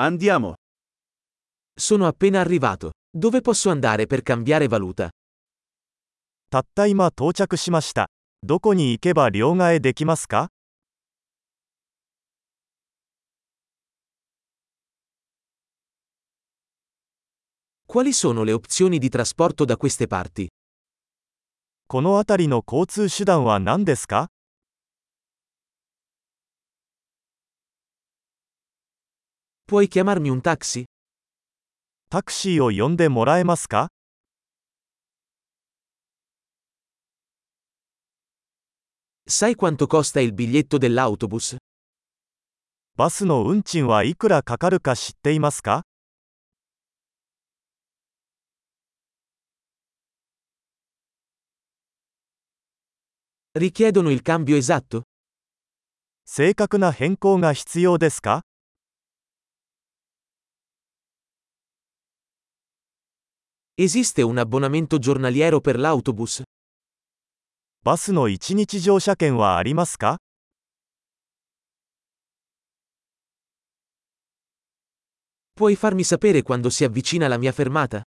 Andiamo. Sono appena arrivato. Dove posso andare per cambiare valuta? たった今到着しました。どこに行けば両替できますか Quali sono le opzioni di trasporto da queste parti? この辺りの交通手段は何ですか Puoi chiamarmi un taxi? タクシーを呼んでもらえますか Sai quanto costa il biglietto dell'autobus? バスの運賃はいくらかかるか知っていますか Richiedono il cambio esatto? 正確な変更が必要ですか Esiste un abbonamento giornaliero per l'autobus? バスの1日乗車券はありますか Puoi farmi sapere quando si avvicina la mia fermata?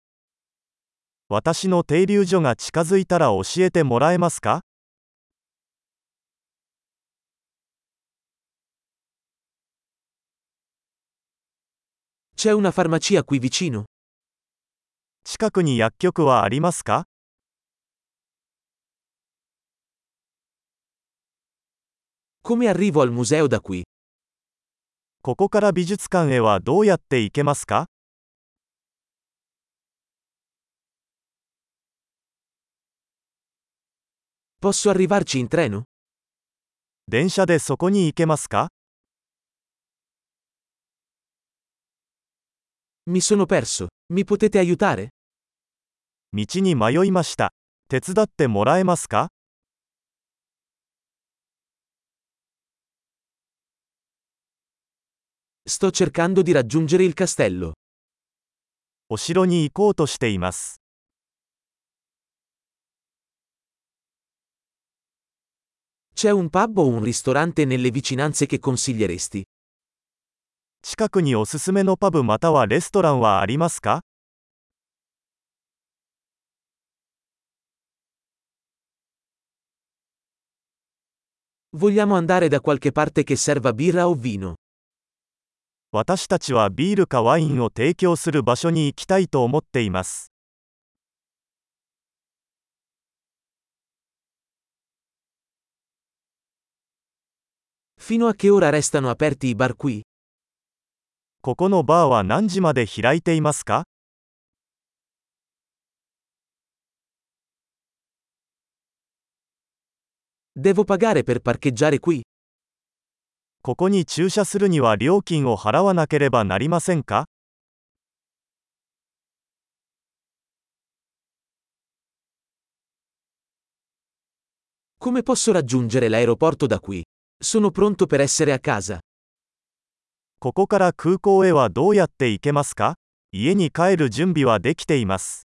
私の停留所が近づいたら教えてもらえますか C'è una farmacia qui vicino? 近くに薬局はありますか Come arrivo al museo da qui? ここから美術館へはどうやって行けますか Posso arrivarci in treno? 電車でそこに行けますか Mi sono perso. Mi potete aiutare? 道に迷いました。手伝ってもらえますか Sto cercando di raggiungere il castello. お城に行こうとしています。C'è un pub o un ristorante nelle vicinanze che consiglieresti? 近くにおすすめのパブまたはレストランはありますか Vogliamo andare da qualche parte che serva birra o vino. 私たちはビールかワインを提供する場所に行きたいと思っています。Fino a che ora restano aperti i bar qui? ここのバーは何時まで開いていますか Devo pagare per parcheggiare qui? ここに駐車するには料金を払わなければなりませんか Come posso raggiungere l'aeroporto da qui? Sono pronto per essere a casa. ここから空港へはどうやって行けますか家に帰る準備はできています。